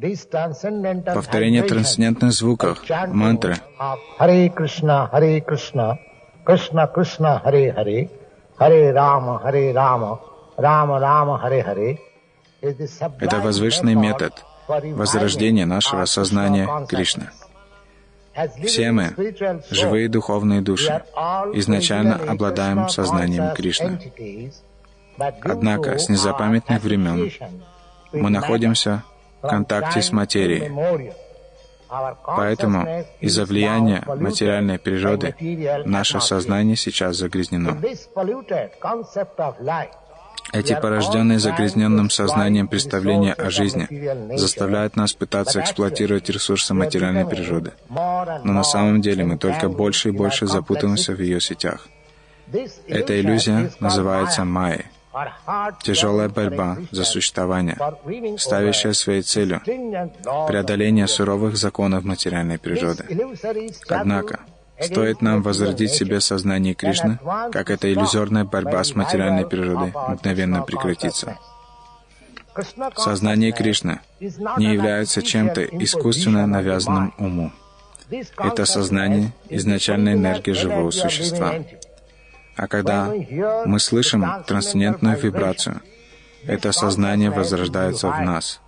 Повторение трансцендентных звуков, мантры, Харе Кришна, Харе Кришна, Кришна Кришна, Харе Харе, Харе Рама, Харе Рама, Рама Рама, Харе Харе. это возвышенный метод возрождения нашего сознания Кришны. Все мы, живые духовные души, изначально обладаем сознанием Кришны. Однако с незапамятных времен мы находимся контакте с материей. Поэтому из-за влияния материальной природы наше сознание сейчас загрязнено. Эти порожденные загрязненным сознанием представления о жизни заставляют нас пытаться эксплуатировать ресурсы материальной природы. Но на самом деле мы только больше и больше запутываемся в ее сетях. Эта иллюзия называется майей. Тяжелая борьба за существование, ставящая своей целью преодоление суровых законов материальной природы. Однако, Стоит нам возродить себе сознание Кришны, как эта иллюзорная борьба с материальной природой мгновенно прекратится. Сознание Кришны не является чем-то искусственно навязанным уму. Это сознание — изначальная энергия живого существа. А когда мы слышим трансцендентную вибрацию, это сознание возрождается в нас.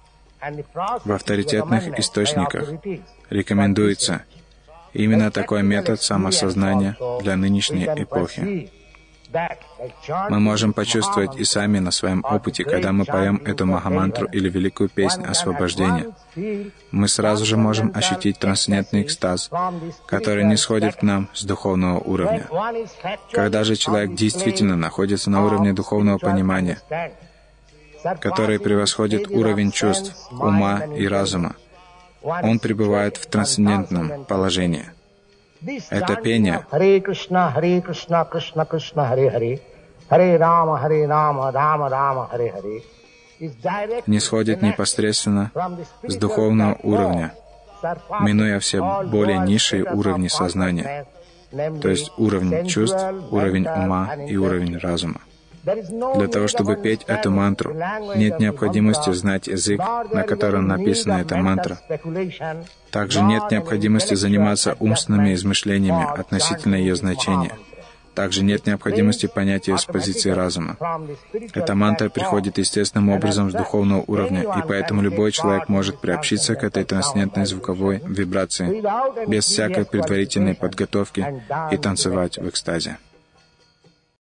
В авторитетных источниках рекомендуется именно такой метод самосознания для нынешней эпохи. Мы можем почувствовать и сами на своем опыте, когда мы поем эту махамантру или великую песнь освобождения. Мы сразу же можем ощутить трансцендентный экстаз, который не сходит к нам с духовного уровня. Когда же человек действительно находится на уровне духовного понимания, который превосходит уровень чувств, ума и разума, он пребывает в трансцендентном положении — это пение. Не сходит непосредственно с духовного уровня, минуя все более низшие уровни сознания, то есть уровень чувств, уровень ума и уровень разума. Для того, чтобы петь эту мантру, нет необходимости знать язык, на котором написана эта мантра. Также нет необходимости заниматься умственными измышлениями относительно ее значения. Также нет необходимости понять ее с позиции разума. Эта мантра приходит естественным образом с духовного уровня, и поэтому любой человек может приобщиться к этой трансцендентной звуковой вибрации без всякой предварительной подготовки и танцевать в экстазе.